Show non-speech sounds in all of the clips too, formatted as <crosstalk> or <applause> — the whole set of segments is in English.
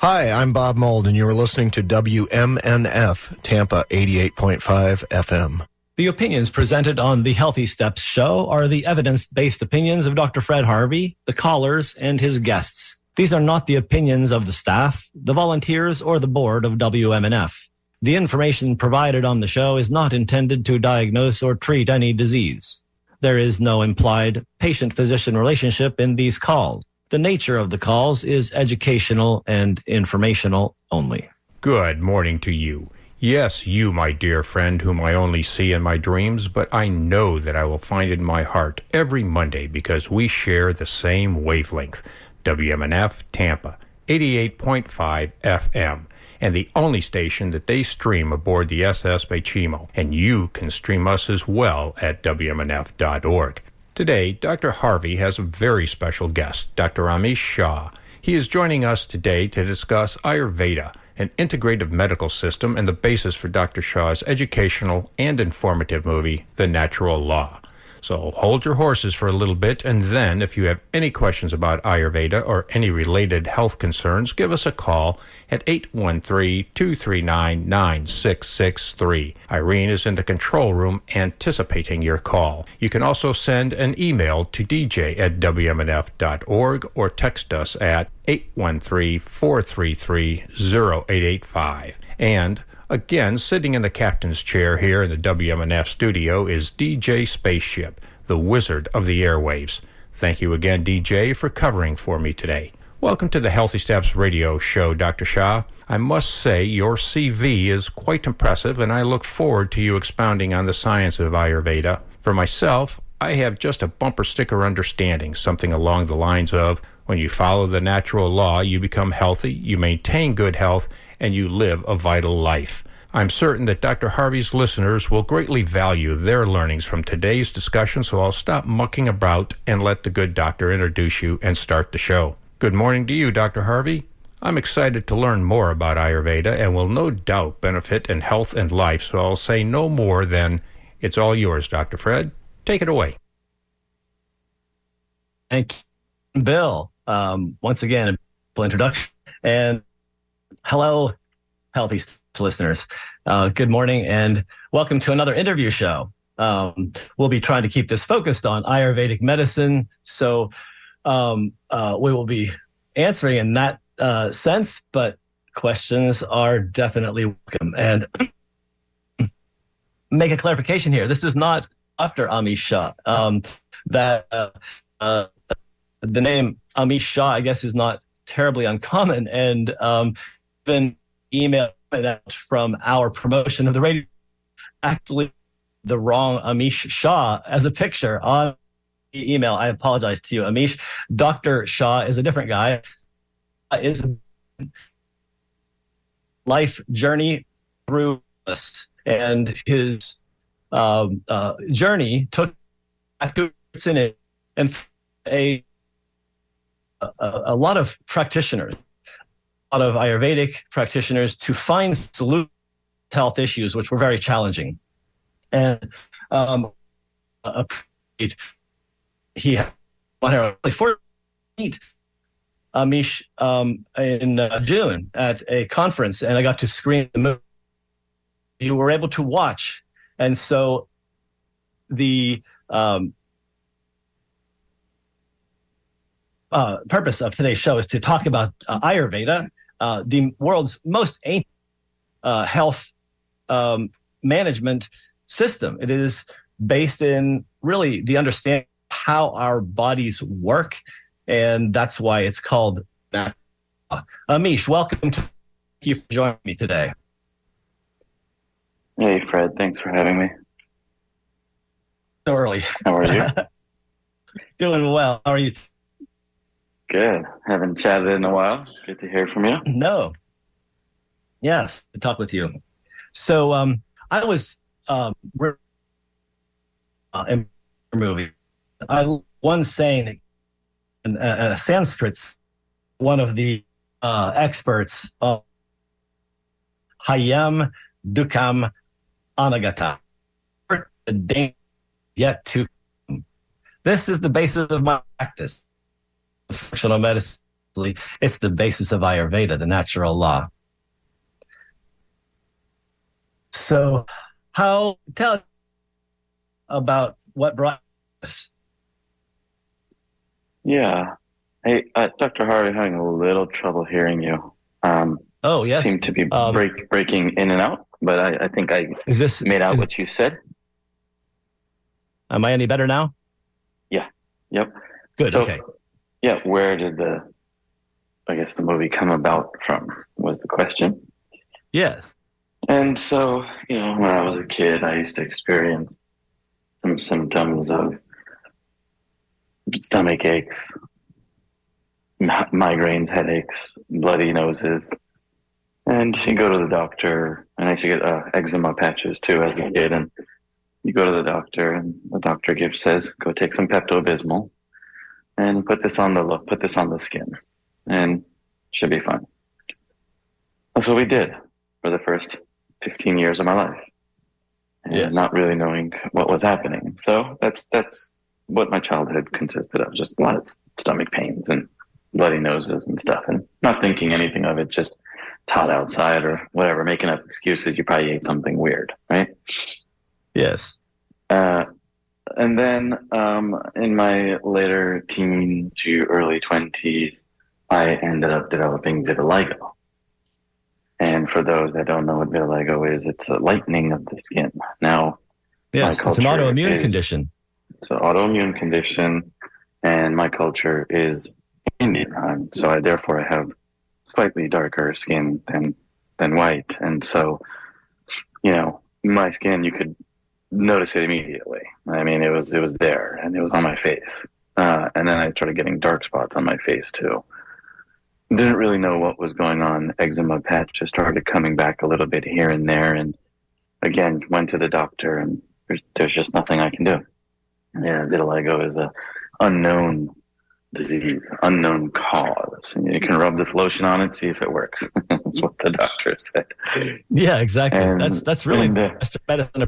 Hi, I'm Bob Mold, and you are listening to WMNF Tampa 88.5 FM. The opinions presented on the Healthy Steps show are the evidence based opinions of Dr. Fred Harvey, the callers, and his guests. These are not the opinions of the staff, the volunteers, or the board of WMNF. The information provided on the show is not intended to diagnose or treat any disease. There is no implied patient physician relationship in these calls. The nature of the calls is educational and informational only. Good morning to you. Yes, you, my dear friend, whom I only see in my dreams, but I know that I will find in my heart every Monday because we share the same wavelength. WMNF Tampa, 88.5 FM, and the only station that they stream aboard the SS Baychimo, and you can stream us as well at WMNF.org. Today, Dr. Harvey has a very special guest, Dr. Amish Shah. He is joining us today to discuss Ayurveda, an integrative medical system and the basis for Dr. Shah's educational and informative movie, The Natural Law. So hold your horses for a little bit, and then, if you have any questions about Ayurveda or any related health concerns, give us a call at 813 239 9663. Irene is in the control room anticipating your call. You can also send an email to dj at wmnf.org or text us at 813 433 0885. And Again, sitting in the captain's chair here in the WMNF studio is DJ Spaceship, the wizard of the airwaves. Thank you again, DJ, for covering for me today. Welcome to the Healthy Steps radio show, Dr. Shah. I must say your CV is quite impressive, and I look forward to you expounding on the science of Ayurveda. For myself, I have just a bumper sticker understanding, something along the lines of when you follow the natural law, you become healthy, you maintain good health, and you live a vital life. I'm certain that Dr. Harvey's listeners will greatly value their learnings from today's discussion, so I'll stop mucking about and let the good doctor introduce you and start the show. Good morning to you, Dr. Harvey. I'm excited to learn more about Ayurveda and will no doubt benefit in health and life, so I'll say no more than it's all yours, Dr. Fred. Take it away. Thank you, Bill. Um, once again, a introduction. And hello, healthy listeners. Uh, good morning and welcome to another interview show. Um, we'll be trying to keep this focused on Ayurvedic medicine. So um, uh, we will be answering in that uh, sense, but questions are definitely welcome. And <clears throat> make a clarification here. This is not Dr. Amish Shah. Um, that uh, uh, the name Amish Shah, I guess, is not terribly uncommon. And um, even email from our promotion of the radio, actually the wrong Amish Shah as a picture on the email. I apologize to you, Amish. Dr. Shah is a different guy. Is life journey through this, and his um, uh, journey took in it and a, a, a lot of practitioners lot of Ayurvedic practitioners to find solutions to health issues, which were very challenging. And um, he had for meet Amish um, in uh, June at a conference, and I got to screen the movie. You were able to watch, and so the um, uh, purpose of today's show is to talk about uh, Ayurveda uh, the world's most ancient uh, health um, management system. It is based in really the understanding how our bodies work, and that's why it's called. Uh, Amish, welcome to. Thank you for joining me today. Hey, Fred. Thanks for having me. So early. How are you? <laughs> Doing well. How are you? Good. Haven't chatted in a while. Good to hear from you. No. Yes, to talk with you. So um, I was um, uh, in a movie. I one saying in uh, Sanskrit, one of the uh, experts of Hayam Dukam Anagata. Yet to. This is the basis of my practice functional medicine it's the basis of Ayurveda, the natural law. So, how tell about what brought this? Yeah. Hey, uh, Dr. Harvey, having a little trouble hearing you. Um, oh, yes. Seem to be Um, break, breaking in and out, but I, I think I Is this made out what you said. Am I any better now? Yeah. Yep. Good. So, okay. Yeah, where did the, I guess, the movie come about from was the question. Yes. And so, you know, when I was a kid, I used to experience some symptoms of stomach aches, mi- migraines, headaches, bloody noses. And you go to the doctor, and I used to get uh, eczema patches too as a kid. And you go to the doctor, and the doctor gives says, "Go take some Pepto Bismol, and put this on the lo- put this on the skin, and should be fine." That's what we did for the first 15 years of my life. And Yes. not really knowing what was happening. So that's that's what my childhood consisted of, just a lot of stomach pains and bloody noses and stuff and not thinking anything of it, just taught outside or whatever, making up excuses you probably ate something weird, right? Yes. Uh, and then um, in my later teen to early 20s, I ended up developing vitiligo. And for those that don't know what vitiligo is, it's a lightening of the skin. Now, Yes. It's an autoimmune is- condition. it's an autoimmune condition, and my culture is Indian, so I therefore I have slightly darker skin than than white, and so you know my skin you could notice it immediately. I mean, it was it was there, and it was on my face, uh, and then I started getting dark spots on my face too. Didn't really know what was going on. Eczema patch just started coming back a little bit here and there, and again went to the doctor, and there's, there's just nothing I can do. Yeah, vitiligo is a unknown disease, unknown cause. And you can rub this lotion on it, see if it works. <laughs> That's what the doctor said. Yeah, exactly. And- that's that's really and, uh, medicine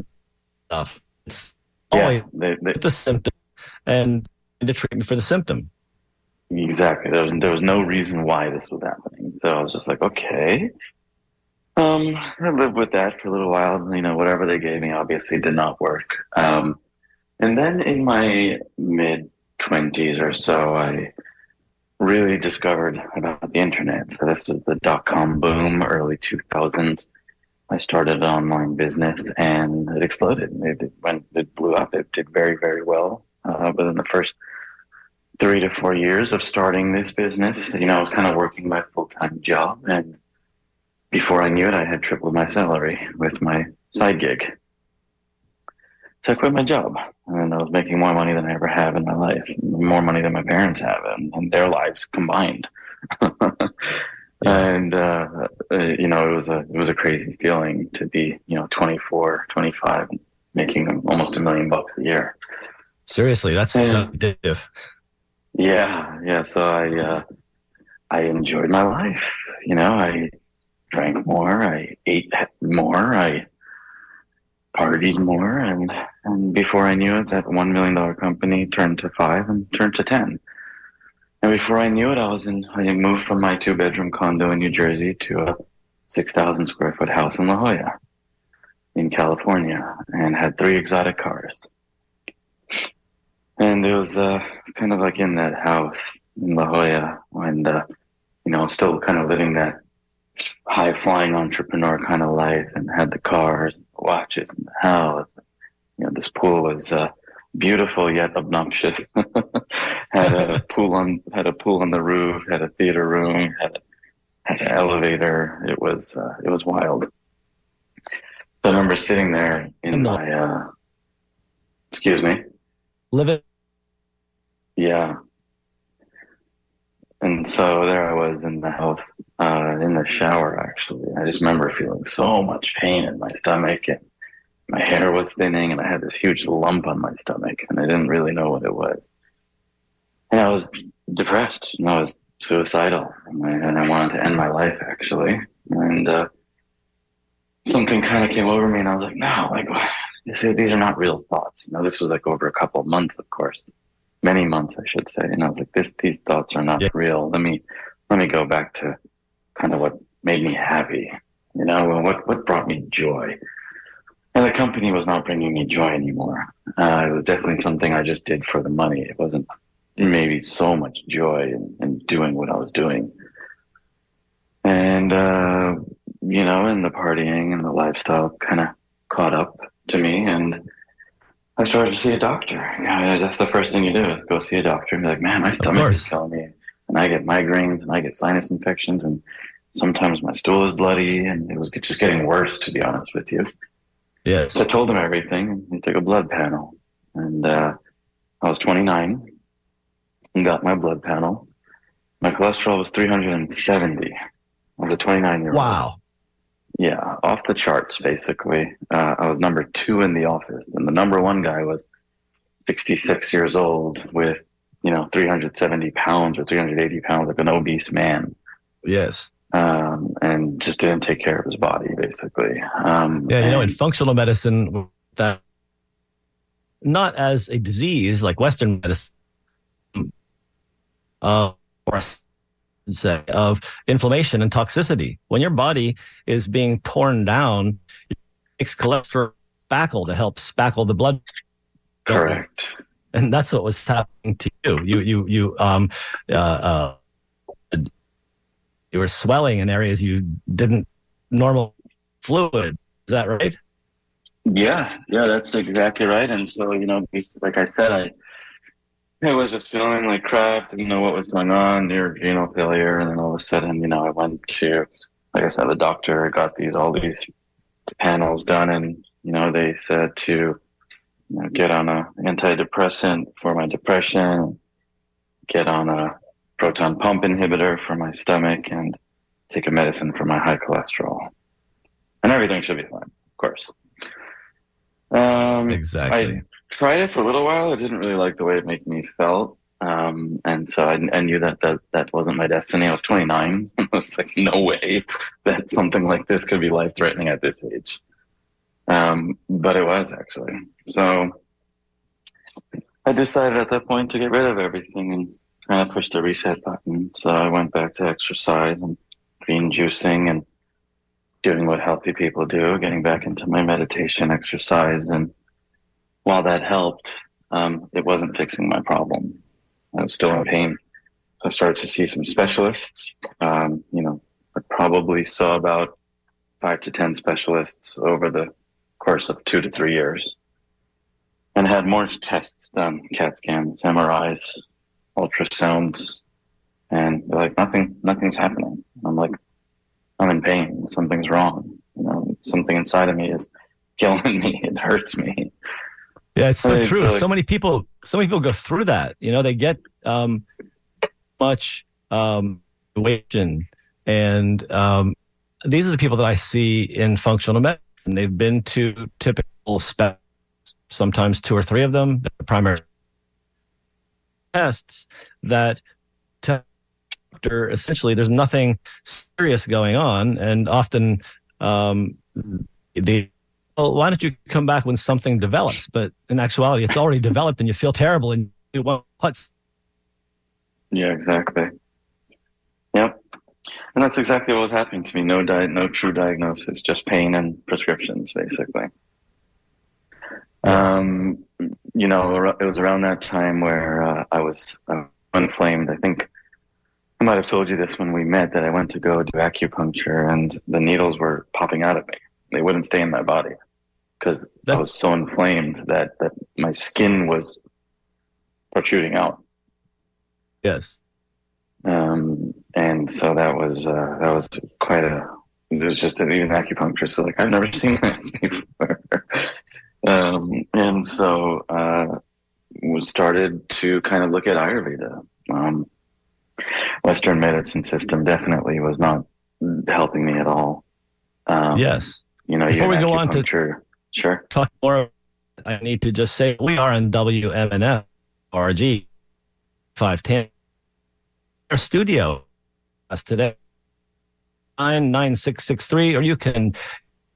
stuff. It's Yeah, they, they, the symptom and the treatment for the symptom. exactly. There was there was no reason why this was happening. So I was just like, okay. Um, I lived with that for a little while. You know, whatever they gave me obviously did not work. Um, and then in my mid twenties or so, I really discovered about the internet. So this is the dot com boom, early two thousands. I started an online business and it exploded. It, it went, it blew up. It did very, very well uh, within the first three to four years of starting this business. You know, I was kind of working my full time job, and before I knew it, I had tripled my salary with my side gig. So I quit my job, and I was making more money than I ever have in my life, more money than my parents have in, in their lives combined. <laughs> and uh, uh, you know, it was a it was a crazy feeling to be you know 24, 25, making almost a million bucks a year. Seriously, that's Yeah. addictive. Yeah, yeah. So I uh, I enjoyed my life. You know, I drank more, I ate more, I partied more, and and before I knew it, that one million dollar company turned to five and turned to ten. And before I knew it, I was in. I moved from my two bedroom condo in New Jersey to a six thousand square foot house in La Jolla, in California, and had three exotic cars. And it was uh, kind of like in that house in La Jolla, and uh, you know, still kind of living that high flying entrepreneur kind of life, and had the cars, the watches, and the house. You know, this pool was uh, beautiful yet obnoxious. <laughs> had a pool on had a pool on the roof, had a theater room, had a, had an elevator. It was uh, it was wild. So I remember sitting there in my uh, excuse me. Live it. Yeah. And so there I was in the house, uh, in the shower, actually. I just remember feeling so much pain in my stomach and my hair was thinning and I had this huge lump on my stomach and I didn't really know what it was. And I was depressed and I was suicidal and I, wanted to end my life, actually. And, uh, something kind of came over me and I was like, no, like, this, these are not real thoughts. You know, this was like over a couple of months, of course many months, I should say. And I was like, this, these thoughts are not Yeah. real. Let me let me go back to kind of what made me happy, you know, what, what brought me joy. And the company was not bringing me joy anymore. Uh, it was definitely something I just did for the money. It wasn't maybe so much joy in, in doing what I was doing. And, uh, you know, and the partying and the lifestyle kind of caught up to me. And I started to see a doctor. Yeah, that's the first thing you do is go see a doctor and be like, man, my stomach is killing me. And I get migraines and I get sinus infections and sometimes my stool is bloody and it was just getting worse, to be honest with you. Yes. So I told him everything. He took a blood panel and, uh, I was 29 and got my blood panel. My cholesterol was 370. I was a 29 year old. Wow. Yeah, off the charts, basically. Uh, I was number two in the office, and the number one guy was 66 years old with, you know, 370 pounds or 380 pounds, like an obese man. Yes. Um, and just didn't take care of his body, basically. Um, Yeah, you know, in functional medicine, that not as a disease like Western medicine, uh, or say of inflammation and toxicity. When your body is being torn down, it makes cholesterol spackle to help spackle the blood, correct. and that's what was happening to you. You, you, you, um, uh, uh, you were swelling in areas you didn't normal fluid. Is that right? Yeah, yeah, that's exactly right. And so, you know, like I said, I I was just feeling like crap, didn't know what was going on, near adrenal failure, and then all of a sudden, you know, I went to, like I said, the doctor, got these all these panels done, and you know, they said to you know, get on a antidepressant for my depression, get on a proton pump inhibitor for my stomach, and take a medicine for my high cholesterol, and everything should be fine, of course. Um, Exactly. I tried it for a little while. I didn't really like the way it made me felt. Um, and so I, I knew that, that that wasn't my destiny. I was 29. <laughs> I was like, no way that something like this could be life threatening at this age. Um, but it was actually. So I decided at that point to get rid of everything and kind of push the reset button. So I went back to exercise and green juicing and doing what healthy people do, getting back into my meditation exercise. And while that helped, um, it wasn't fixing my problem. I was still in pain. So I started to see some specialists. Um, you know, I probably saw about five to 10 specialists over the course of two to three years and had more tests done, CAT scans, MRIs, ultrasounds, and they're like, nothing, nothing's happening. I'm like, I'm in pain. Something's wrong. You know, something inside of me is killing <laughs> me. It hurts me. Yeah, it's so true. like- so many people, so many people go through that. You know, they get um, much um, situation, and um, these are the people that I see in functional medicine. They've been to typical spec, sometimes two or three of them, the primary tests that doctor essentially there's nothing serious going on, and often um, they well, why don't you come back when something develops? But in actuality, it's already developed and you feel terrible and you want what's Yeah, exactly. Yep. And that's exactly what was happening to me. No diet, no true diagnosis, just pain and prescriptions, basically. Um, you know, it was around that time where uh, I was uh, inflamed. I think I might have told you this when we met that I went to go do acupuncture and the needles were popping out of me. They wouldn't stay in my body because I was so inflamed that, that my skin was protruding out. yes. Um, and so that was uh, that was quite a. It was just an even acupuncturist. So like I've never seen <laughs> this before. Um, and so uh, was started to kind of look at Ayurveda. Um, Western medicine system definitely was not helping me at all. Um, Yes. You know, Before we go on to- acupuncture. sure. Talk more. I need to just say we are on WMNF RG 510. Our studio us today. 99663, or you can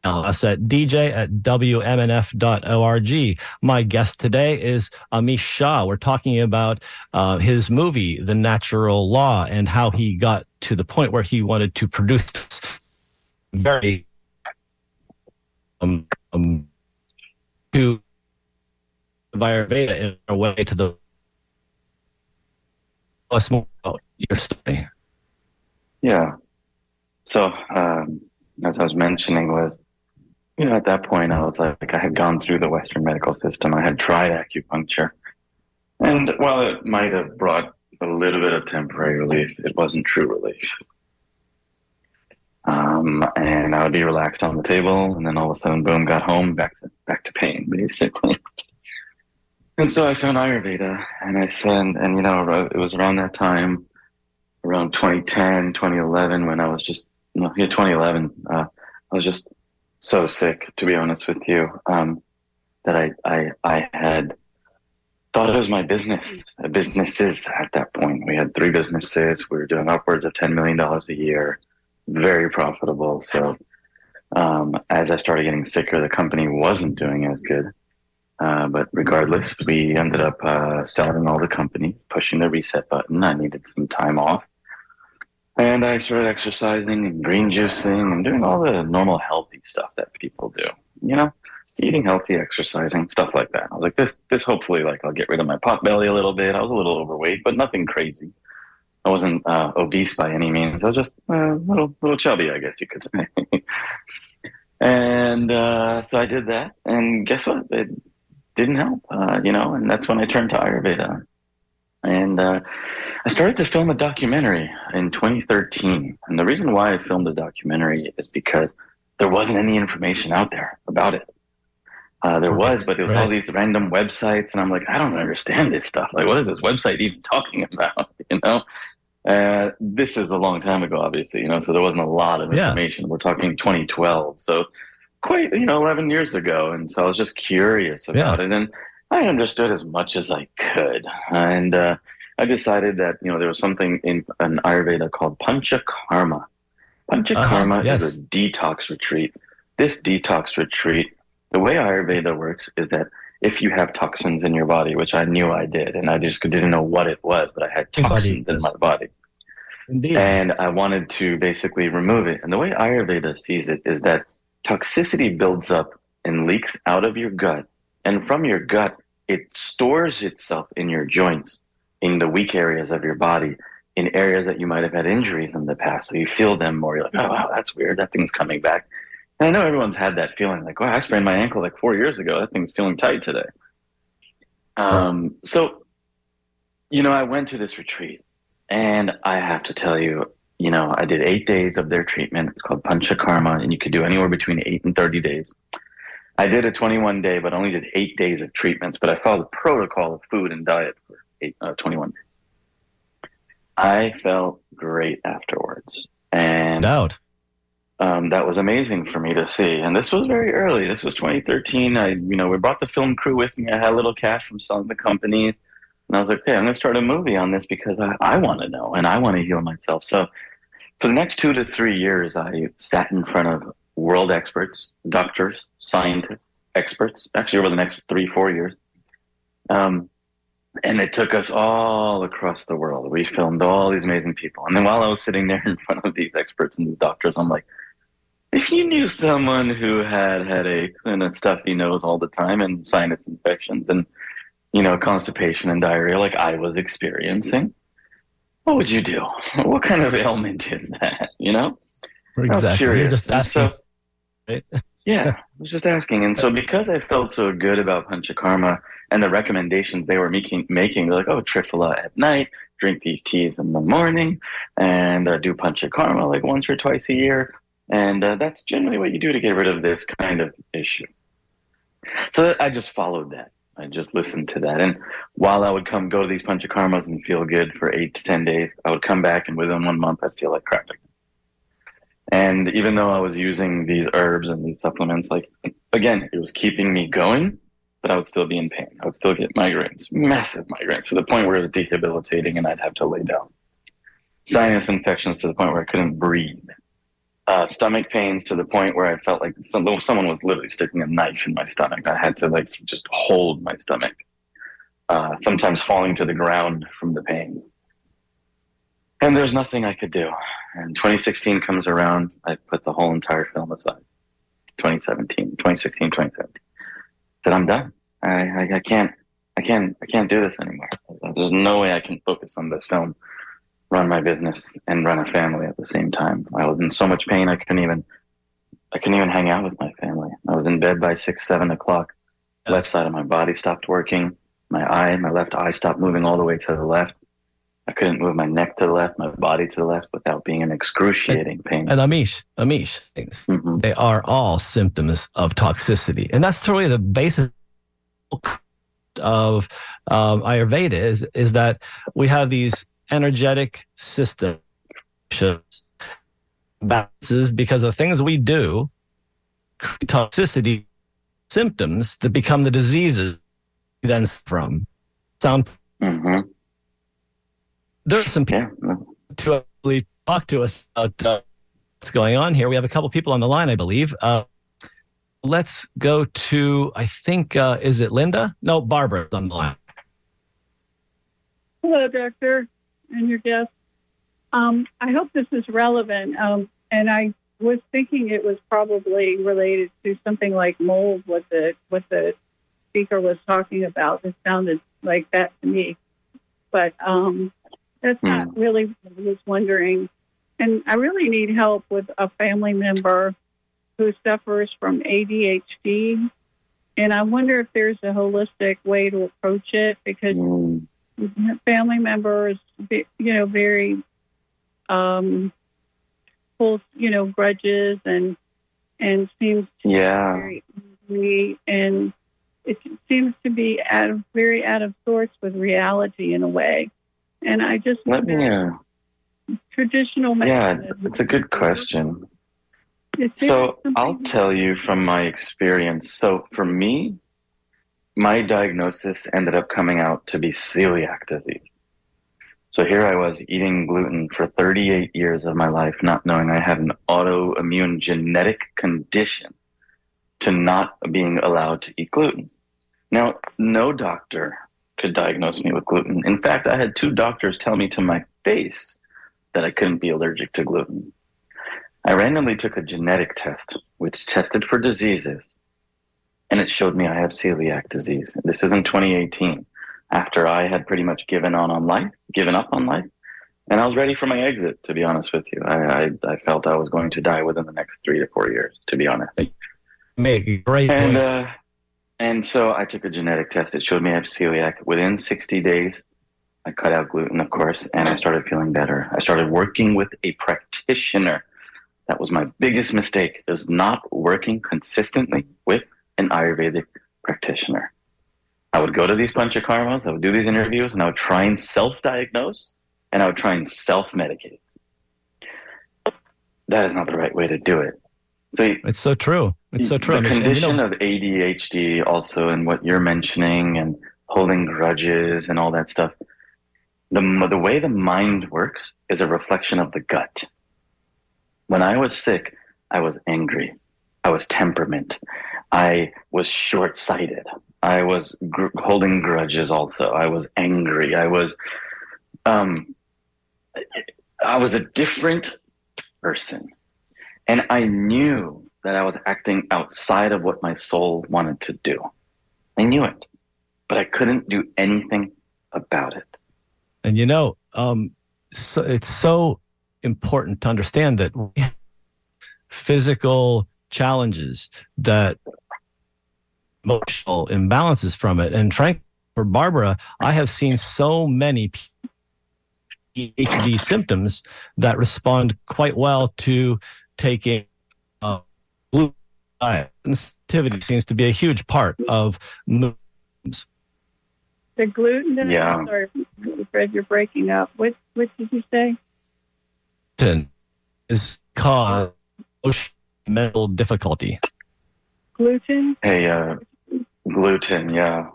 us at dj at wmnf.org. My guest today is Amish Shah. We're talking about uh, his movie, The Natural Law, and how he got to the point where he wanted to produce this very um, um, to Ayurveda in a way to the us about your story. Yeah. So, um, as I was mentioning, was you know at that point I was like I had gone through the Western medical system. I had tried acupuncture, and while it might have brought a little bit of temporary relief, it wasn't true relief. Um, and I would be relaxed on the table, and then all of a sudden, boom, got home, back to back to pain, <laughs> basically. and so I found Ayurveda, and I said, and you know, it was around that time, around 2010, 2011, when I was just, no, yeah, 2011, uh, I was just so sick, to be honest with you, um, that I, I, I had thought it was my business. Businesses at that point. We had three businesses. We were doing upwards of $10 million a year very profitable. So um, as I started getting sicker, the company wasn't doing as good. Uh, but regardless, we ended up uh, selling all the company, pushing the reset button. I needed some time off. And I started exercising and green juicing and doing all the normal healthy stuff that people do. You know, eating healthy, exercising, stuff like that. I was like, this, this hopefully, like, I'll get rid of my pot belly a little bit. I was a little overweight, but nothing crazy. I wasn't uh, obese by any means. I was just a uh, little little chubby, I guess you could say. <laughs> and uh, so I did that, and guess what? It didn't help, uh, you know. And that's when I turned to Ayurveda, and uh, I started to film a documentary in 2013. And the reason why I filmed a documentary is because there wasn't any information out there about it. Uh, there was, but it was right. all these random websites, and I'm like, I don't understand this stuff. Like, what is this website even <laughs> talking about? <laughs> You know, uh, this is a long time ago, obviously, you know, so there wasn't a lot of information. Yeah. We're talking 2012, so quite, you know, 11 years ago. And so I was just curious about yeah. it. And I understood as much as I could. And uh, I decided that, you know, there was something in an Ayurveda called Panchakarma. Panchakarma uh-huh, yes. is a detox retreat. This detox retreat, the way Ayurveda works is that if you have toxins in your body, which I knew I did, and I just didn't know what it was, but I had toxins in my body. Indeed. And I wanted to basically remove it. And the way Ayurveda sees it is that toxicity builds up and leaks out of your gut. And from your gut, it stores itself in your joints, in the weak areas of your body, in areas that you might have had injuries in the past. So you feel them more. You're like, oh, wow, that's weird. That thing's coming back. And I know everyone's had that feeling like, wow, I sprained my ankle like four years ago. That thing's feeling tight today. Um, so, you know, I went to this retreat and I have to tell you, you know, I did eight days of their treatment. It's called Panchakarma, and you could do anywhere between eight and 30 days. I did a 21 day, but only did eight days of treatments, but I followed the protocol of food and diet for eight, uh, 21 days. I felt great afterwards. And Doubt um, that was amazing for me to see. And this was very early. This was 2013. I, you know, we brought the film crew with me. I had a little cash from selling the companies. And I was like, okay, I'm going to start a movie on this because I, I want to know and I want to heal myself. So for the next two to three years, I sat in front of world experts, doctors, scientists, experts, actually over the next three, four years. Um, and it took us all across the world. We filmed all these amazing people. And then while I was sitting there <laughs> in front of these experts and these doctors, I'm like, if you knew someone who had headaches and a stuffy nose all the time and sinus infections and you know constipation and diarrhea like I was experiencing, what would you do? <laughs> What kind of ailment is that? You know, exactly. You're just asking. So, right? <laughs> yeah, I was just asking, and so because I felt so good about Panchakarma and the recommendations they were making, making they're like, oh, Triphala at night, drink these teas in the morning, and uh, do Panchakarma like once or twice a year and uh, that's generally what you do to get rid of this kind of issue. So I just followed that. I just listened to that. And while I would come go to these panchakarmas and feel good for eight to 10 days, I would come back and within one month, I'd feel like crap again. And even though I was using these herbs and these supplements, like, again, it was keeping me going, but I would still be in pain. I would still get migraines, massive migraines to the point where it was debilitating and I'd have to lay down. Sinus infections to the point where I couldn't breathe uh, stomach pains to the point where I felt like some, someone was literally sticking a knife in my stomach. I had to like just hold my stomach. Uh, sometimes falling to the ground from the pain. And there's nothing I could do. And 2016 comes around, I put the whole entire film aside. 2017, 2016, 2017. Said I'm done. I, I, I can't, I can't, I can't do this anymore. There's no way I can focus on this film, run my business, and run a family at the same time. I was in so much pain I couldn't even, I couldn't even hang out with my family. I was in bed by six, seven o'clock. Left side of my body stopped working. My eye, my left eye stopped moving all the way to the left. I couldn't move my neck to the left, my body to the left without being in excruciating pain. And Amish, Amish, things, Mhm. they are all symptoms of toxicity. And that's really the basis of um, Ayurveda is, is that we have these energetic systems, balances because of things we do, toxicity symptoms that become the diseases then from. Sound Mhm. are some people Yeah. to actually talk to us about uh, what's going on here. We have a couple people on the line, I believe. Uh, let's go to, I think, uh, is it Linda? No, Barbara's on the line. Hello, Doctor, and your guest. Um, I hope this is relevant. Um, and I was thinking it was probably related to something like mold, what the what the speaker was talking about. It sounded like that to me, but um, that's not really what I was wondering. And I really need help with a family member who suffers from ADHD. And I wonder if there's a holistic way to approach it because Mm. family members, be- you know, very um, full, you know, grudges and and seems Yeah. very angry and it seems to be out of very out of sorts with reality in a way. And I just Let me. wonder, Uh, traditional yeah, it's a good question. So I'll tell you from my experience. So for me, my diagnosis ended up coming out to be celiac disease. So here I was eating gluten for 38 years of my life, not knowing I had an autoimmune genetic condition to not being allowed to eat gluten. Now, no doctor could diagnose me with gluten. In fact, I had two doctors tell me to my face that I couldn't be allergic to gluten. I randomly took a genetic test, which tested for diseases, and it showed me I have celiac disease. This is in 2018, after I had pretty much given on on life, given up on life, and I was ready for my exit. To be honest with you, I I, I felt I was going to die within the next three to four years. To be honest, Make great and point. uh, and so I took a genetic test. It showed me I have celiac. Within 60 days, I cut out gluten, of course, and I started feeling better. I started working with a practitioner. That was my biggest mistake, is not working consistently with an Ayurvedic practitioner. I would go to these panchakarmas, I would do these interviews, and I would try and self-diagnose, and I would try and self-medicate. That is not the right way to do it. So it's so true. It's so true. the. You condition know- of ADHD, also, and what you're mentioning, and holding grudges and all that stuff. The the way the mind works is a reflection of the gut. When I was sick, I was angry. I was temperament. I was short sighted. I was gr- holding grudges. Also, I was angry. I was, um, I was a different person. And I knew that I was acting outside of what my soul wanted to do. I knew it, but I couldn't do anything about it. And you know, um, so it's so important to understand that physical challenges that emotional imbalances from it. And Frank, for Barbara, I have seen so many ADHD symptoms that respond quite well to taking uh, gluten diet. Sensitivity seems to be a huge part of mood. the gluten. that- Yeah. I'm sorry, Fred, you're breaking up. What what did you say? gluten is cause mental difficulty. Gluten. Hey, uh, gluten, yeah.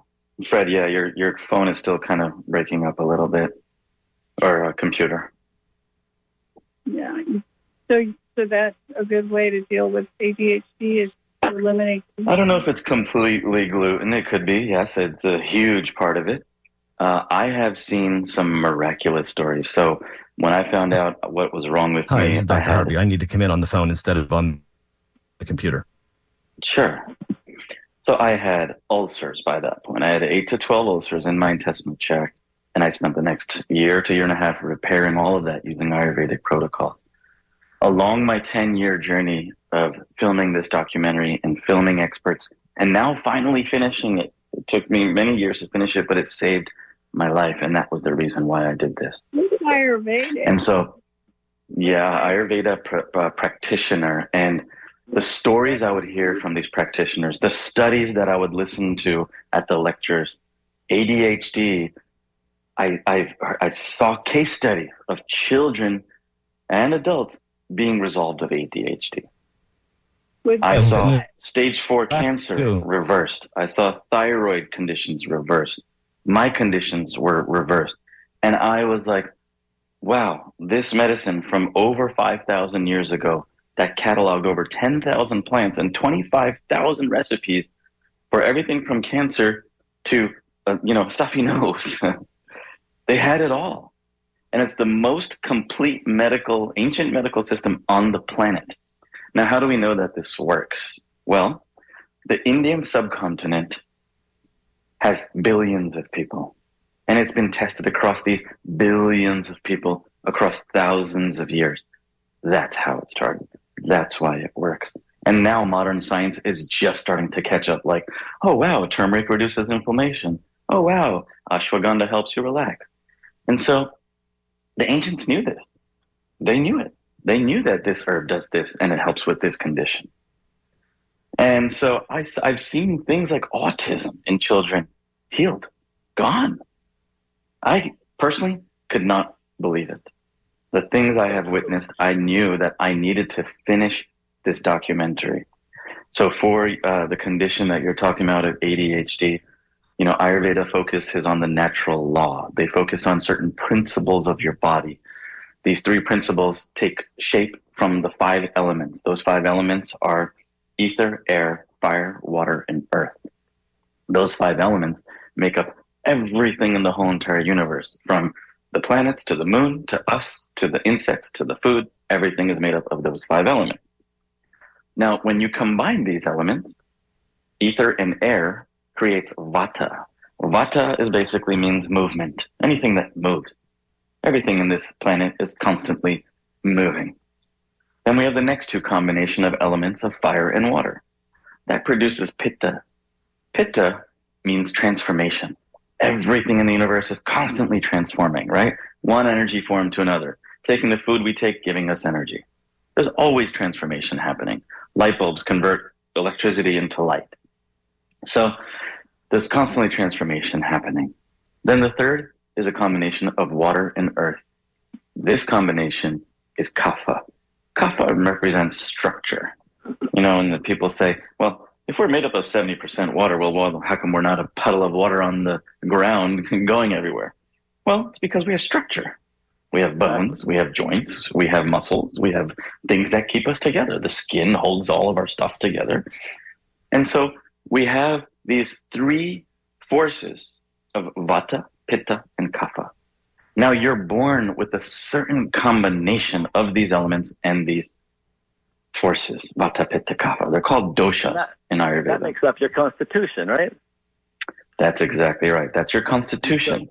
Fred, yeah, your, your phone is still kind of breaking up a little bit, or a computer. Yeah. So So that's a good way to deal with ADHD is to eliminate. I don't know if it's completely gluten. It could be. Yes, it's a huge part of it. Uh, I have seen some miraculous stories. So when I found out what was wrong with Hi, me, this is I Dr. had, Harvey. I need to come in on the phone instead of on the computer. Sure. So I had ulcers by that point. I had eight to 12 ulcers in my intestinal tract. And I spent the next year to year and a half repairing all of that using Ayurvedic protocols. Along my 10 year journey of filming this documentary and filming experts, and now finally finishing it, it took me many years to finish it, but it saved my life. And that was the reason why I did this. Ayurvedic. And so, yeah, Ayurveda pr- uh, practitioner, and the stories I would hear from these practitioners, the studies that I would listen to at the lectures, ADHD. I I've, I saw case study of children and adults being resolved of ADHD. With I saw stage four cancer reversed. I saw thyroid conditions reversed. My conditions were reversed. And I was like, wow, this medicine from over 5,000 years ago that cataloged over 10,000 plants and 25,000 recipes for everything from cancer to, uh, you know, stuffy <laughs> nose. they had it all. And it's the most complete medical, ancient medical system on the planet. Now, how do we know that this works? Well, the Indian subcontinent has billions of people, and it's been tested across these billions of people across thousands of years. That's how it started. That's why it works. And now modern science is just starting to catch up like, oh, wow, turmeric reduces inflammation. Oh, wow, ashwagandha helps you relax. And so the ancients knew this. They knew it. They knew that this herb does this and it helps with this condition. And so I, have seen things like autism in children healed, gone. I personally could not believe it. The things I have witnessed, I knew that I needed to finish this documentary. So for uh, the condition that you're talking about of ADHD, you know, Ayurveda focuses on the natural law. They focus on certain principles of your body. These three principles take shape from the five elements. Those five elements are ether, air, fire, water, and earth. Those five elements make up everything in the whole entire universe, from the planets to the moon to us to the insects to the food. Everything is made up of those five elements. Now, when you combine these elements, ether and air creates vata. Vata is basically means movement. Anything that moves. Everything in this planet is constantly moving. Then we have the next two combination of elements of fire and water. That produces pitta. Pitta means transformation. Everything in the universe is constantly transforming, right? One energy form to another. Taking the food we take, giving us energy. There's always transformation happening. Light bulbs convert electricity into light. So there's constantly transformation happening. Then the third is a combination of water and earth. This combination is kapha. Kapha represents structure. You know, and the people say, well, if we're made up of 70% water, well, well, how come we're not a puddle of water on the ground <laughs> going everywhere? Well, it's because we have structure. We have bones, we have joints, we have muscles, we have things that keep us together. The skin holds all of our stuff together. And so we have these three forces of vata, pitta, and kapha. Now you're born with a certain combination of these elements and these forces, vata, pitta, kapha. They're called doshas That- in Ayurveda. That makes up your constitution, right? That's exactly right. That's your constitution.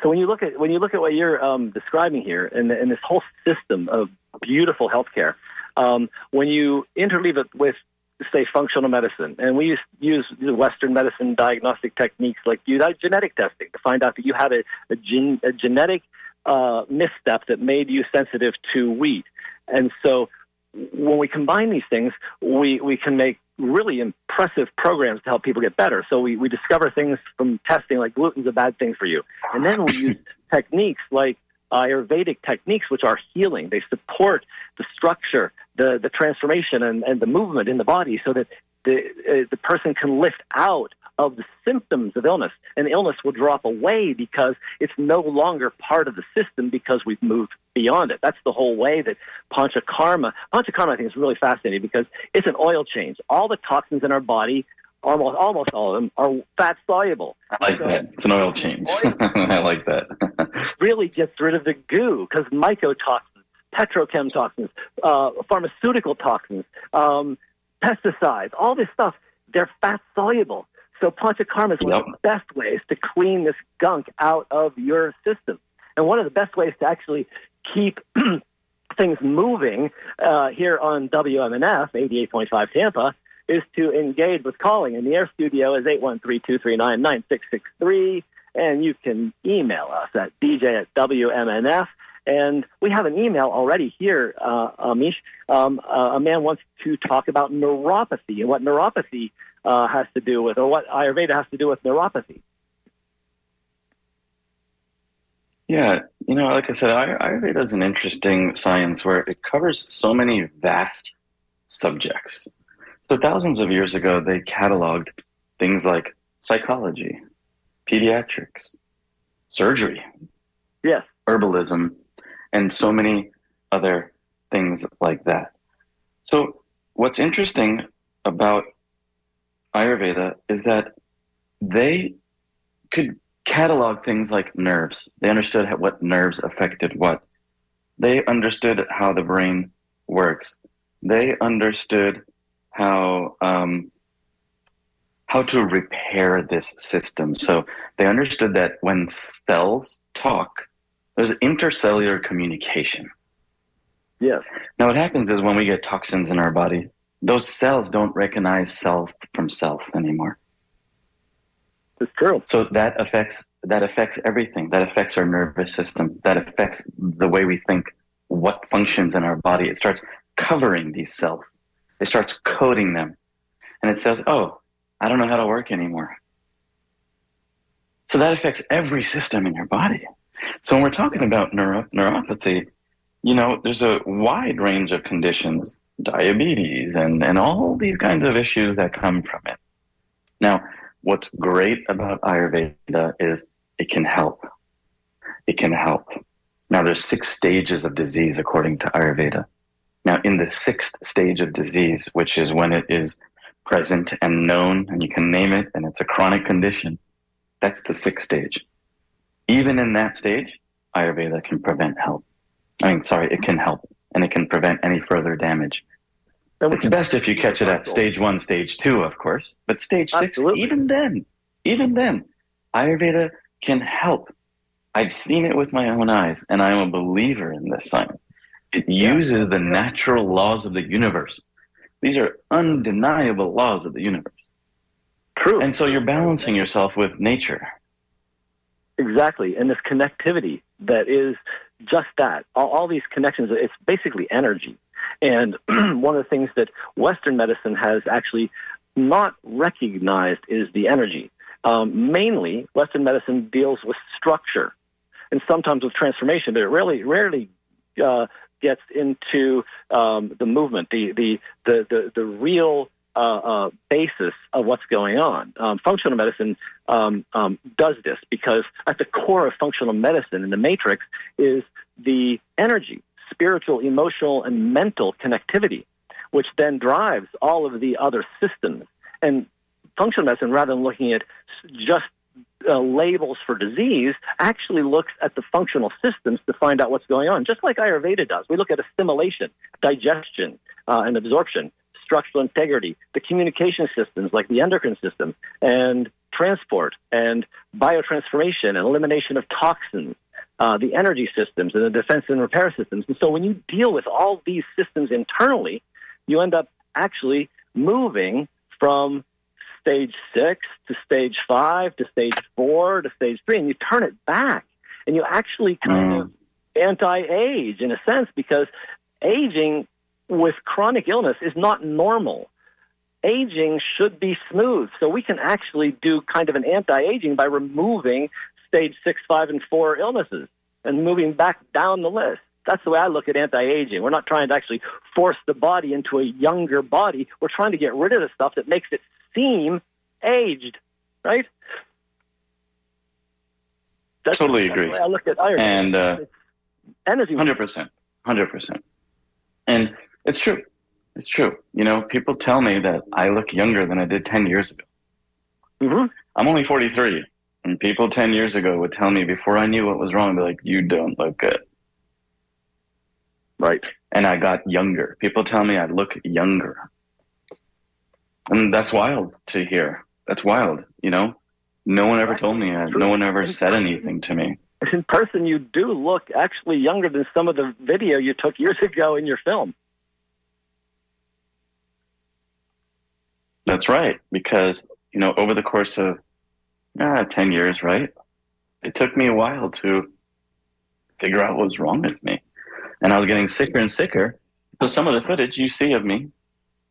So when you look at when you look at what you're um, describing here, and, and this whole system of beautiful healthcare, um, when you interleave it with say functional medicine, and we use, use Western medicine diagnostic techniques like use genetic testing to find out that you had a, a, gen, a genetic uh, misstep that made you sensitive to wheat, and so when we combine these things, we, we can make really impressive programs to help people get better. So we, we discover things from testing like gluten's a bad thing for you. And then we use <coughs> techniques like Ayurvedic techniques, which are healing. They support the structure, the, the transformation, and, and the movement in the body so that the, uh, the person can lift out of the symptoms of illness. And illness will drop away because it's no longer part of the system because we've moved beyond it. That's the whole way that Panchakarma, Panchakarma I think is really fascinating because it's an oil change. All the toxins in our body almost almost all of them are fat soluble. I like so that. It's an oil change. Oil <laughs> I like that. <laughs> really gets rid of the goo because mycotoxins, petrochem toxins, uh, pharmaceutical toxins, um, pesticides, all this stuff, they're fat soluble. So panchakarma is one yep. of the best ways to clean this gunk out of your system. And one of the best ways to actually keep <clears throat> things moving uh, here on WMNF 88.5 Tampa is to engage with calling. And the air studio is 813-239-9663. And you can email us at dj at WMNF. And we have an email already here, uh, Amish. Um, uh, a man wants to talk about neuropathy and what neuropathy uh, has to do with, or what Ayurveda has to do with neuropathy. Yeah, you know, like I said, Ayurveda is an interesting science where it covers so many vast subjects. So thousands of years ago, they cataloged things like psychology, pediatrics, surgery, yes, herbalism, and so many other things like that. So what's interesting about Ayurveda is that they could catalog things like nerves. They understood what nerves affected what. They understood how the brain works. They understood how um, how to repair this system. So they understood that when cells talk, there's intercellular communication. Yes. Now what happens is when we get toxins in our body, those cells don't recognize self from self anymore. It's true. So that affects that affects everything. That affects our nervous system. That affects the way we think, what functions in our body. It starts covering these cells. It starts coding them. And it says, oh, I don't know how to work anymore. So that affects every system in your body. So when we're talking about neuro- neuropathy, you know, there's a wide range of conditions, diabetes and, and all these kinds of issues that come from it. Now, what's great about Ayurveda is it can help. It can help. Now, there's six stages of disease according to Ayurveda. Now, in the sixth stage of disease, which is when it is present and known, and you can name it, and it's a chronic condition, that's the sixth stage. Even in that stage, Ayurveda can prevent help. I mean, sorry, it can help, and it can prevent any further damage. It's best if you catch it at stage one, stage two, of course, but stage Absolutely. six, even then, even then, Ayurveda can help. I've seen it with my own eyes, and I'm a believer in this science. It uses the natural laws of the universe. These are undeniable laws of the universe. True. And so you're balancing yourself with nature. Exactly. And this connectivity that is just that. All, all these connections, it's basically energy. And <clears throat> one of the things that Western medicine has actually not recognized is the energy. Um, mainly, Western medicine deals with structure and sometimes with transformation, but it rarely, rarely uh, gets into um, the movement, the the the the, the real uh, uh, basis of what's going on. Um, functional medicine um, um, does this because at the core of functional medicine in the matrix is the energy, spiritual, emotional, and mental connectivity, which then drives all of the other systems. And functional medicine, rather than looking at just uh, labels for disease actually looks at the functional systems to find out what's going on, just like Ayurveda does. We look at assimilation, digestion, uh, and absorption, structural integrity, the communication systems like the endocrine system, and transport, and biotransformation, and elimination of toxins. Uh, the energy systems and the defense and repair systems. And so when you deal with all these systems internally, you end up actually moving from stage six to stage five to stage four to stage three, and you turn it back and you actually kind mm. of anti age in a sense because aging with chronic illness is not normal. Aging should be smooth. So we can actually do kind of an anti aging by removing stage six, five, and four illnesses and moving back down the list. That's the way I look at anti-aging. We're not trying to actually force the body into a younger body. We're trying to get rid of the stuff that makes it seem aged. right? That's, Totally the agree. I look at Ayurveda. And uh, It's energy. Hundred percent, hundred percent. And it's true. It's true. You know, people tell me that I look younger than I did ten years ago. hmm I'm only 43, and people 10 years ago would tell me before I knew what was wrong, be like, "You don't look good." Right. And I got younger. People tell me I look younger, and that's wild to hear. That's wild. You know, no one ever told me. that. No one ever said anything to me. In person, you do look actually younger than some of the video you took years <laughs> ago in your film. That's right. Because, you know, over the course of ah, 10 years, right? It took me a while to figure out what was wrong with me. And I was getting sicker and sicker. So some of the footage you see of me,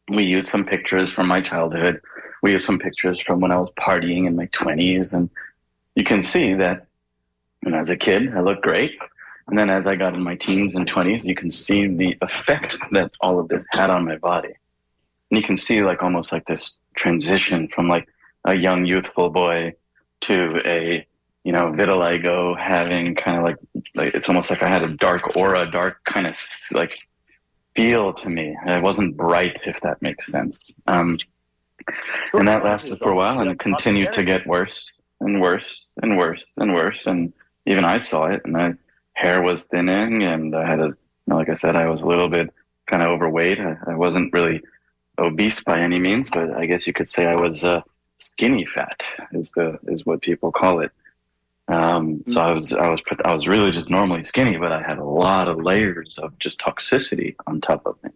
we used some pictures from my childhood. We used some pictures from when I was partying in my 20s. And you can see that when I was a kid, I looked great. And then as I got in my teens and 20s, you can see the effect that all of this had on my body. And you can see like almost like this transition from like a young youthful boy to a you know vitiligo having kind of like like it's almost like I had a dark aura, dark kind of like feel to me. It wasn't bright, if that makes sense. Um, and that lasted for a while, and it continued to get worse and worse and worse and worse. And even I saw it, and my hair was thinning, and I had a, like I said, I was a little bit kind of overweight. I, I wasn't really obese by any means, but I guess you could say I was uh, skinny fat, is the is what people call it. Um, so I was I was I was really just normally skinny, but I had a lot of layers of just toxicity on top of me.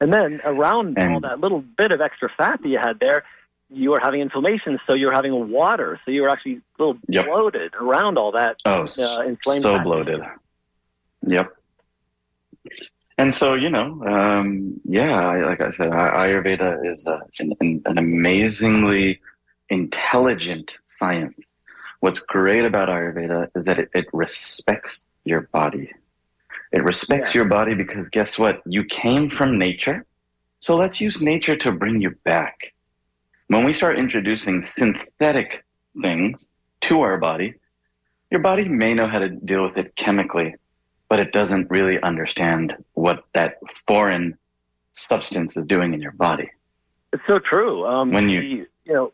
And then around And- all that little bit of extra fat that you had there, you were having inflammation, so you were having water, so you were actually a little Yep. bloated around all that Oh, uh, inflamed. so fat. bloated. Yep. And so you know, um, yeah, I, like I said, Ayurveda is a, an, an, an amazingly intelligent science. What's great about Ayurveda is that it, it respects your body. It respects Yeah. your body because guess what? You came from nature, so let's use nature to bring you back. When we start introducing synthetic things to our body, your body may know how to deal with it chemically, but it doesn't really understand what that foreign substance is doing in your body. It's so true. Um, When you- the, you know,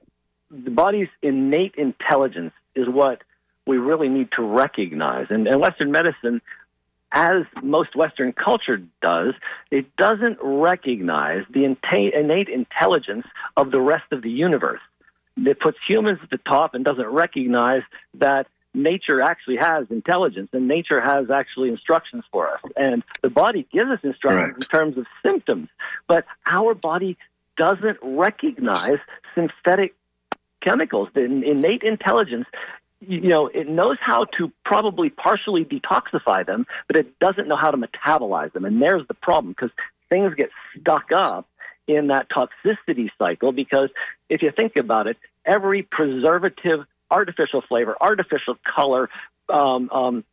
the body's innate intelligence is what we really need to recognize. And, and Western medicine, as most Western culture does, it doesn't recognize the innate, innate intelligence of the rest of the universe. It puts humans at the top and doesn't recognize that nature actually has intelligence and nature has actually instructions for us. And the body gives us instructions Correct. in terms of symptoms, but our body doesn't recognize synthetic chemicals. The innate intelligence, you know, it knows how to probably partially detoxify them, but it doesn't know how to metabolize them. And there's the problem because things get stuck up in that toxicity cycle because if you think about it, every preservative, artificial flavor, artificial color, um, um,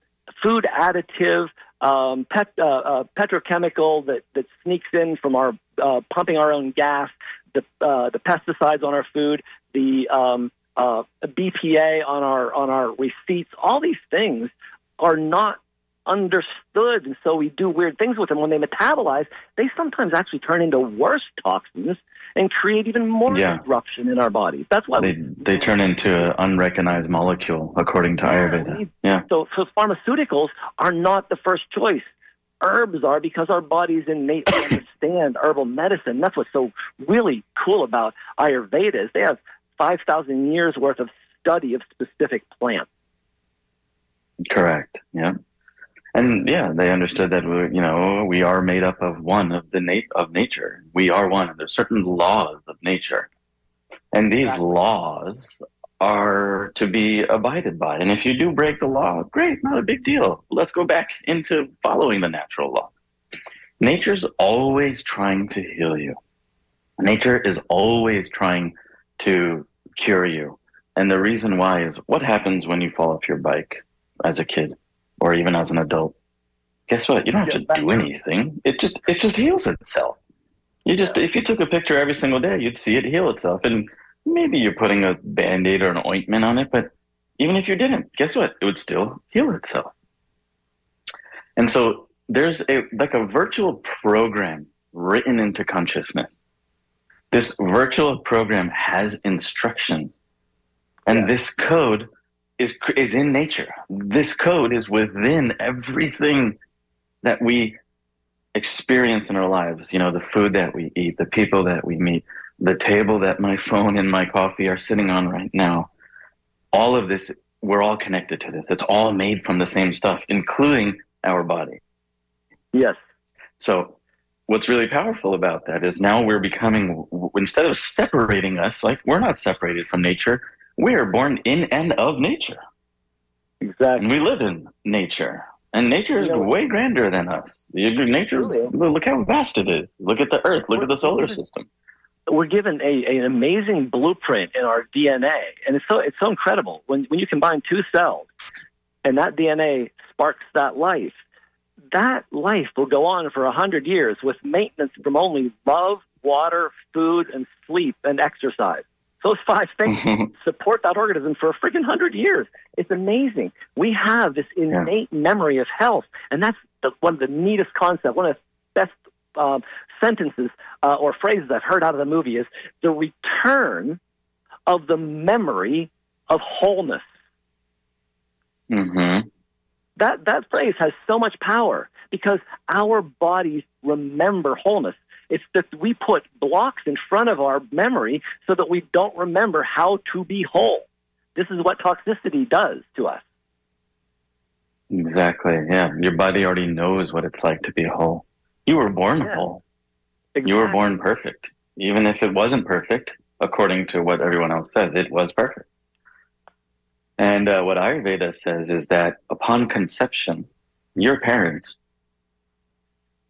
food additive, um, pet, uh, uh, petrochemical that, that sneaks in from our uh, pumping our own gas, the, uh, the pesticides on our food, the um, uh, BPA on our on our receipts. All these things are not understood, and so we do weird things with them. When they metabolize, they sometimes actually turn into worse toxins and create even more Yeah. disruption in our bodies. That's why They we they turn into an unrecognized molecule according to Yeah, Ayurveda. we- Yeah. So, so pharmaceuticals are not the first choice. Herbs are because our bodies innately <coughs> understand herbal medicine. That's what's so really cool about Ayurveda is they have 5,000 years worth of study of specific plants. Correct. Yeah. And yeah, they understood that we, you know, we are made up of one of the nat- of nature. We are one. and There's certain laws of nature, and these Exactly. laws are to be abided by. And if you do break the law, great, not a big deal. Let's go back into following the natural law. Nature's always trying to heal you. Nature is always trying to cure you. And the reason why is what happens when you fall off your bike as a kid or even as an adult. Guess what? You don't have to do anything. It just it just heals itself. You just if you took a picture every single day, you'd see it heal itself. And maybe you're putting a band aid or an ointment on it, but even if you didn't, guess what? It would still heal itself. And so there's a like a virtual program written into consciousness. This virtual program has instructions. And yeah. this code is is in nature. This code is within everything that we experience in our lives. You know, the food that we eat, the people that we meet, the table that my phone and my coffee are sitting on right now. All of this, we're all connected to this. It's all made from the same stuff, including our body. Yes. So, what's really powerful about that is now we're becoming, instead of separating us, like we're not separated from nature, we are born in and of nature. Exactly. And we live in nature. And nature is way grander than us. Nature, look how vast it is. Look at the Earth. Look at the solar system. We're given a, an amazing blueprint in our DNA, and it's so it's so incredible when when you combine two cells, and that DNA sparks that life. That life will go on for a hundred years with maintenance from only love, water, food, and sleep and exercise. Those five things <laughs> support that organism for a freaking hundred years. It's amazing. We have this innate yeah. memory of health, and that's the, one of the neatest concepts. One of the best um, sentences uh, or phrases I've heard out of the movie is the return of the memory of wholeness. Mm-hmm. That that phrase has so much power because our bodies remember wholeness. It's that we put blocks in front of our memory so that we don't remember how to be whole. This is what toxicity does to us. Exactly. Yeah. Your body already knows what it's like to be whole. You were born yeah. whole. Exactly. You were born perfect. Even if it wasn't perfect, according to what everyone else says, it was perfect. And uh, what Ayurveda says is that upon conception, your parents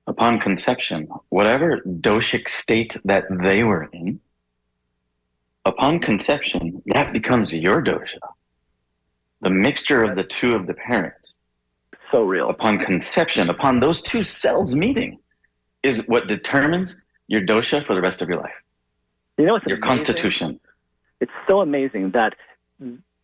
upon conception, whatever doshic state that they were in, upon conception, that becomes your dosha. The mixture of the two of the parents. So real. Upon conception, upon those two cells meeting, is what determines your dosha for the rest of your life. You know, it's your amazing? constitution. It's so amazing that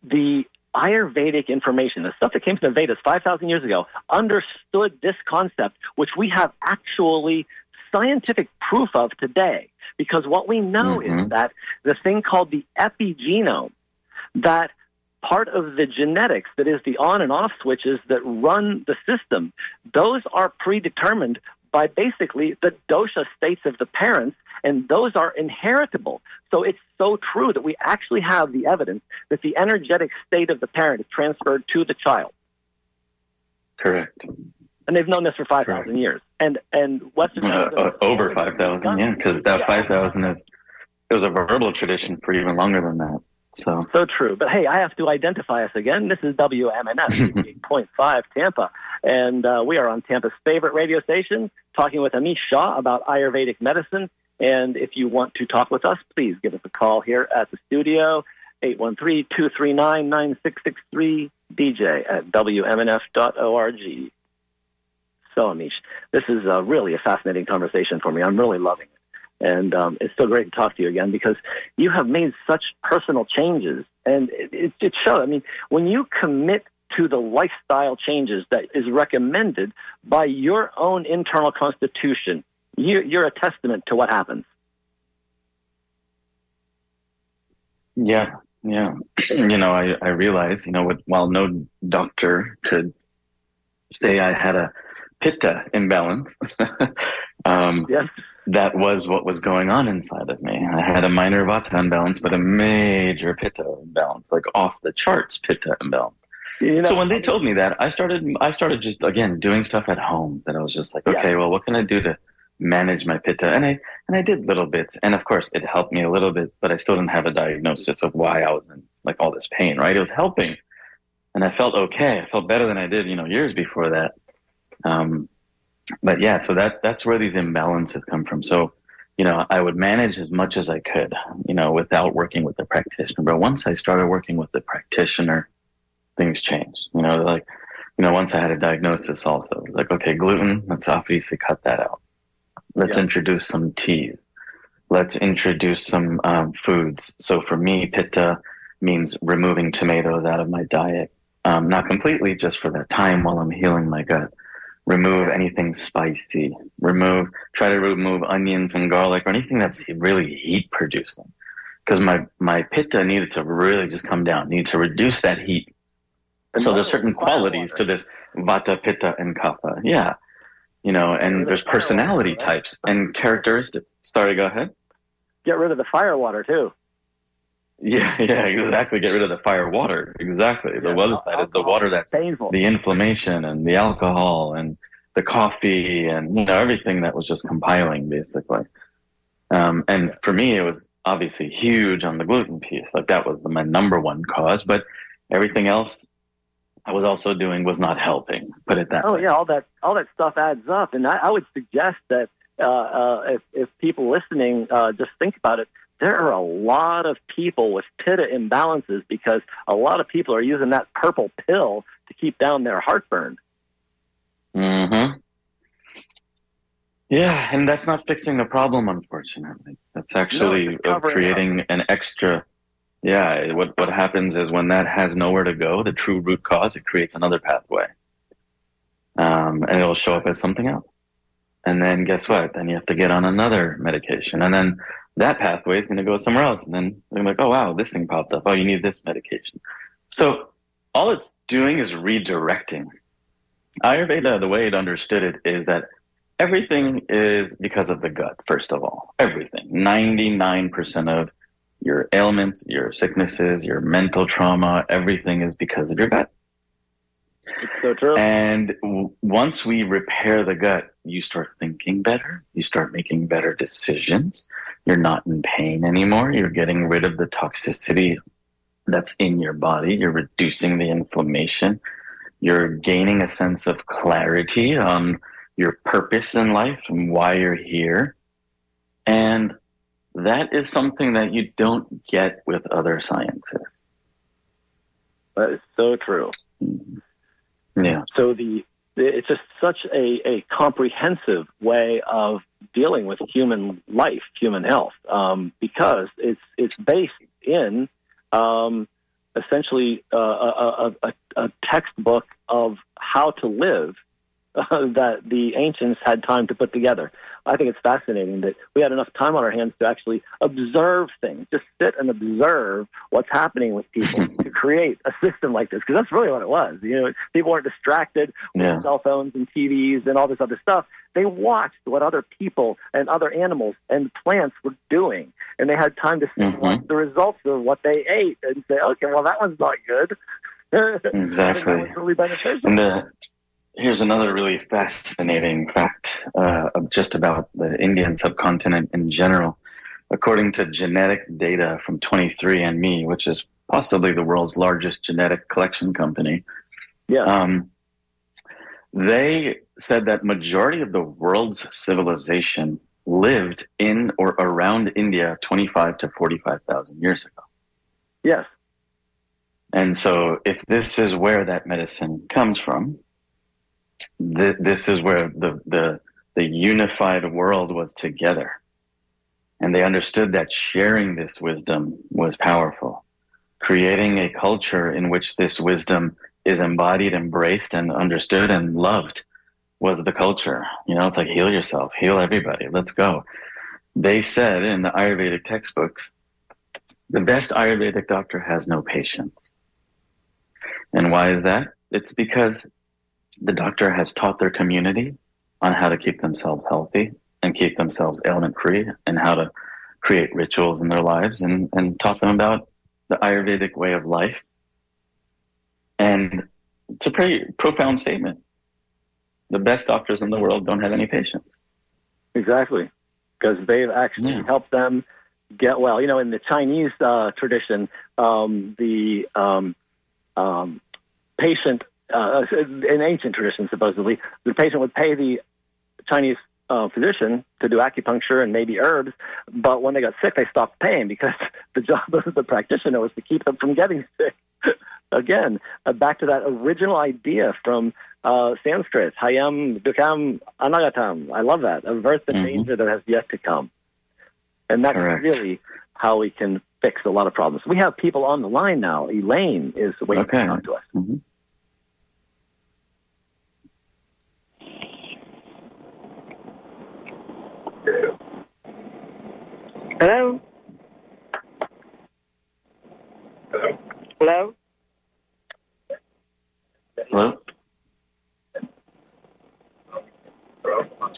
the Ayurvedic information, the stuff that came from the Vedas 5,000 years ago, understood this concept, which we have actually scientific proof of today. Because what we know mm-hmm. is that the thing called the epigenome, that part of the genetics that is the on and off switches that run the system, those are predetermined by basically the dosha states of the parents, and those are inheritable. So it's so true that we actually have the evidence that the energetic state of the parent is transferred to the child. Correct. And they've known this for 5,000 years. And, and Western uh, uh, Over 5,000, yeah, because that yeah. 5,000 is, it was a verbal tradition for even longer than that. So. so true. But hey, I have to identify us again. This is WMNF <laughs> 8.5 Tampa. And uh, we are on Tampa's favorite radio station, talking with Amish Shah about Ayurvedic medicine. And if you want to talk with us, please give us a call here at the studio, 813-239-9663, DJ at WMNF.org. So, Amish, this is uh, really a fascinating conversation for me. I'm really loving it. And um, it's so great to talk to you again because you have made such personal changes. And it, it, it shows. I mean, when you commit to the lifestyle changes that is recommended by your own internal constitution, you, you're a testament to what happens. Yeah, yeah. You know, I, I realize, you know, while no doctor could say I had a pitta imbalance, <laughs> um, yes that was what was going on inside of me. I had a minor vata imbalance, but a major pitta imbalance, like off the charts pitta imbalance. You know, so when they told me that, I started I started just again doing stuff at home that I was just like, okay, yeah. well, what can I do to manage my pitta? And I and I did little bits, and of course, it helped me a little bit, but I still didn't have a diagnosis of why I was in like all this pain. Right? It was helping, and I felt okay. I felt better than I did, you know, years before that. Um, but yeah, so that that's where these imbalances come from. So, you know, I would manage as much as I could, you know, without working with the practitioner. But once I started working with the practitioner, things changed. You know, like, you know, once I had a diagnosis also, like, okay, gluten, let's obviously cut that out. Let's yeah. introduce some teas. let's introduce some um, foods. So for me, pitta means removing tomatoes out of my diet. Um, not completely, just for that time while I'm healing my gut. Remove anything spicy. Remove, try to remove onions and garlic or anything that's really heat producing. Because my, my pitta needed to really just come down, needed to reduce that heat. And so there's certain qualities water. to this vata, pitta, and kapha. Yeah. You know, and there's fire water, personality right? types and characteristics. Sorry, go ahead. Get rid of the fire water too. Yeah, <laughs> yeah, exactly. Get rid of the fire water. Exactly. The Yeah, other side is the water that's Painful. the inflammation and the alcohol and the coffee and you know everything that was just compiling basically. Um, and for me, it was obviously huge on the gluten piece. Like that was the, my number one cause, but everything else I was also doing was not helping. Put it that Oh way. yeah, all that all that stuff adds up, and I, I would suggest that uh, uh, if if people listening uh, just think about it, there are a lot of people with pitta imbalances because a lot of people are using that purple pill to keep down their heartburn. hmm Yeah, and that's not fixing the problem, unfortunately. That's actually uh, covering creating an extra. Yeah, what what happens is when that has nowhere to go, the true root cause, it creates another pathway, um, and it'll show up as something else. And then guess what? Then you have to get on another medication, and then that pathway is going to go somewhere else. And then they're like, oh wow, this thing popped up. Oh, you need this medication. So all it's doing is redirecting. Ayurveda, the way it understood it, is that everything is because of the gut, first of all. Everything. 99% of your ailments, your sicknesses, your mental trauma, everything is because of your gut. It's so true. And w- once we repair the gut, you start thinking better. You start making better decisions. You're not in pain anymore. You're getting rid of the toxicity that's in your body. You're reducing the inflammation. You're gaining a sense of clarity on your purpose in life and why you're here. And that is something that you don't get with other sciences. That is so true. Yeah. So the it's just such a, a comprehensive way of dealing with human life, human health, um, because it's it's based in um, essentially uh, a, a, a, a textbook of how to live uh, <laughs> that the ancients had time to put together. I think it's fascinating that we had enough time on our hands to actually observe things, just sit and observe what's happening with people <laughs> to create a system like this. Because that's really what it was. You know, people weren't distracted with Yeah. cell phones and TVs and all this other stuff. They watched what other people and other animals and plants were doing, and they had time to see Mhm. what the results of what they ate and say, okay, well that one's not good. <laughs> Exactly. really beneficial. And here's another really fascinating fact uh, just about the Indian subcontinent in general. According to genetic data from 23andMe, which is possibly the world's largest genetic collection company, Yeah. um, they said that majority of the world's civilization lived in or around India 25 to 45,000 years ago. yes. And so, if this is where that medicine comes from, th- this is where the, the the unified world was together, and they understood that sharing this wisdom was powerful, creating a culture in which this wisdom is embodied, embraced, and understood and loved was the culture. You know, it's like heal yourself, heal everybody, let's go. They said in the Ayurvedic textbooks, the best Ayurvedic doctor has no patients. And why is that? It's because the doctor has taught their community on how to keep themselves healthy and keep themselves ailment free and how to create rituals in their lives and, and taught them about the Ayurvedic way of life. And it's a pretty profound statement. The best doctors in the world don't have any patients. Exactly, because they've actually Yeah. helped them get well. You know, in the Chinese uh, tradition, um, the um, um, patient, uh, in ancient tradition, supposedly, the patient would pay the Chinese uh, physician to do acupuncture and maybe herbs, but when they got sick, they stopped paying because <laughs> the job of the practitioner was to keep them from getting <laughs> sick. Again, uh, back to that original idea from uh, Sanskrit, Heyam Duhkham Anagatam. I love that. Avert the Mhm. danger that has yet to come. and that's Correct. really how we can fix a lot of problems. We have people on the line now. Elaine is waiting Okay. to talk to us. Mhm. Hello? Hello? Hello.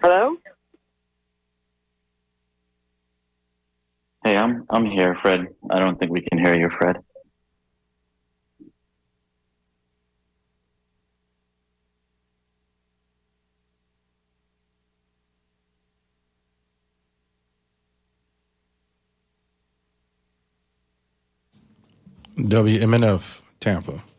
Hello? Hey, I'm I'm here, Fred. I don't think we can hear you, Fred. WMNF Tampa.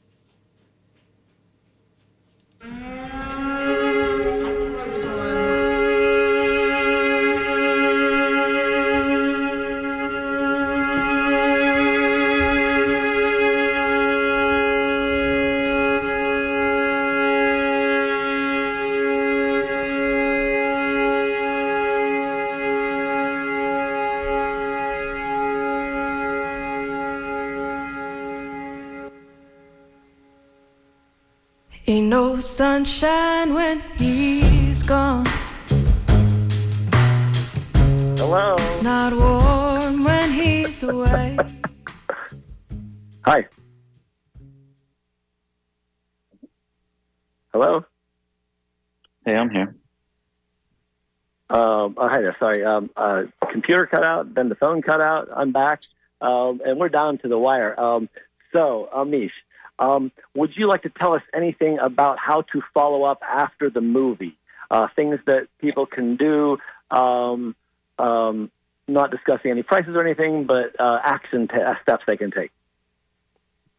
There. Sorry. Um, uh, computer cut out, then the phone cut out. I'm back, um, and we're down to the wire. Um, so, Amish, um, would you like to tell us anything about how to follow up after the movie? Uh, things that people can do. Um, um, not discussing any prices or anything, but uh, action t- uh, steps they can take.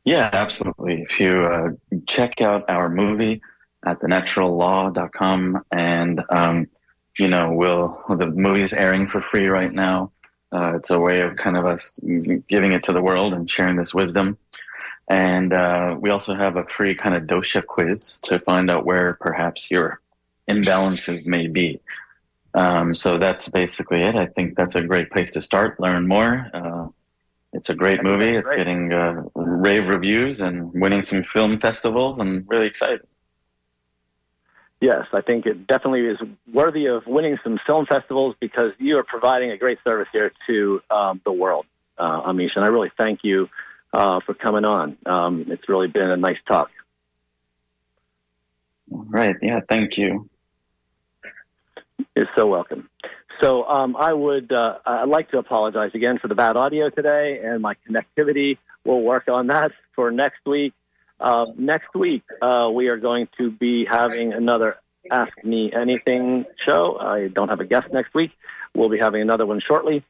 Yeah, absolutely. If you uh, check out our movie at thenaturallaw.com and, um, you know, we'll, the movie's airing for free right now. Uh, it's a way of kind of us giving it to the world and sharing this wisdom. And uh, we also have a free kind of dosha quiz to find out where perhaps your imbalances may be. Um, so that's basically it. I think that's a great place to start, learn more. Uh, it's a great movie. It's getting uh, rave reviews and winning some film festivals, I'm really excited. Yes, I think it definitely is worthy of winning some film festivals because you are providing a great service here to um, the world, uh, Amish. And I really thank you uh, for coming on. Um, it's really been a nice talk. Right? Yeah. Thank you. You're so welcome. So um, I would uh, I'd like to apologize again for the bad audio today and my connectivity. We'll work on that for next week. Uh, next week uh, we are going to be having another Ask Me Anything show. I don't have a guest next week. We'll be having another one shortly.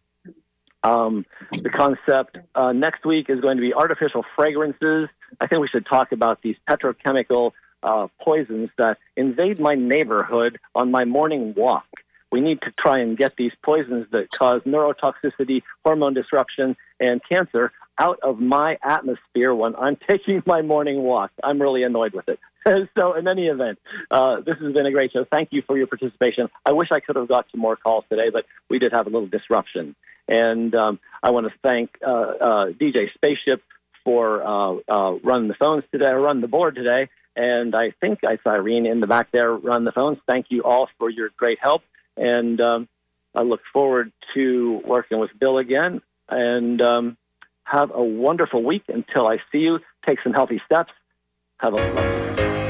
Um, the concept uh, next week is going to be artificial fragrances. I think we should talk about these petrochemical uh, poisons that invade my neighborhood on my morning walk. We need to try and get these poisons that cause neurotoxicity, hormone disruption, and cancer out of my atmosphere when I'm <laughs> taking my morning walk. I'm really annoyed with it. <laughs> so, in any event, uh, this has been a great show. Thank you for your participation. I wish I could have got to more calls today, but we did have a little disruption. And um, I want to thank uh, uh, DJ Spaceship for uh, uh, running the phones today, run the board today. And I think I saw Irene in the back there run the phones. Thank you all for your great help. And um, I look forward to working with Bill again. And um, have a wonderful week until I see you. Take some healthy steps. Have a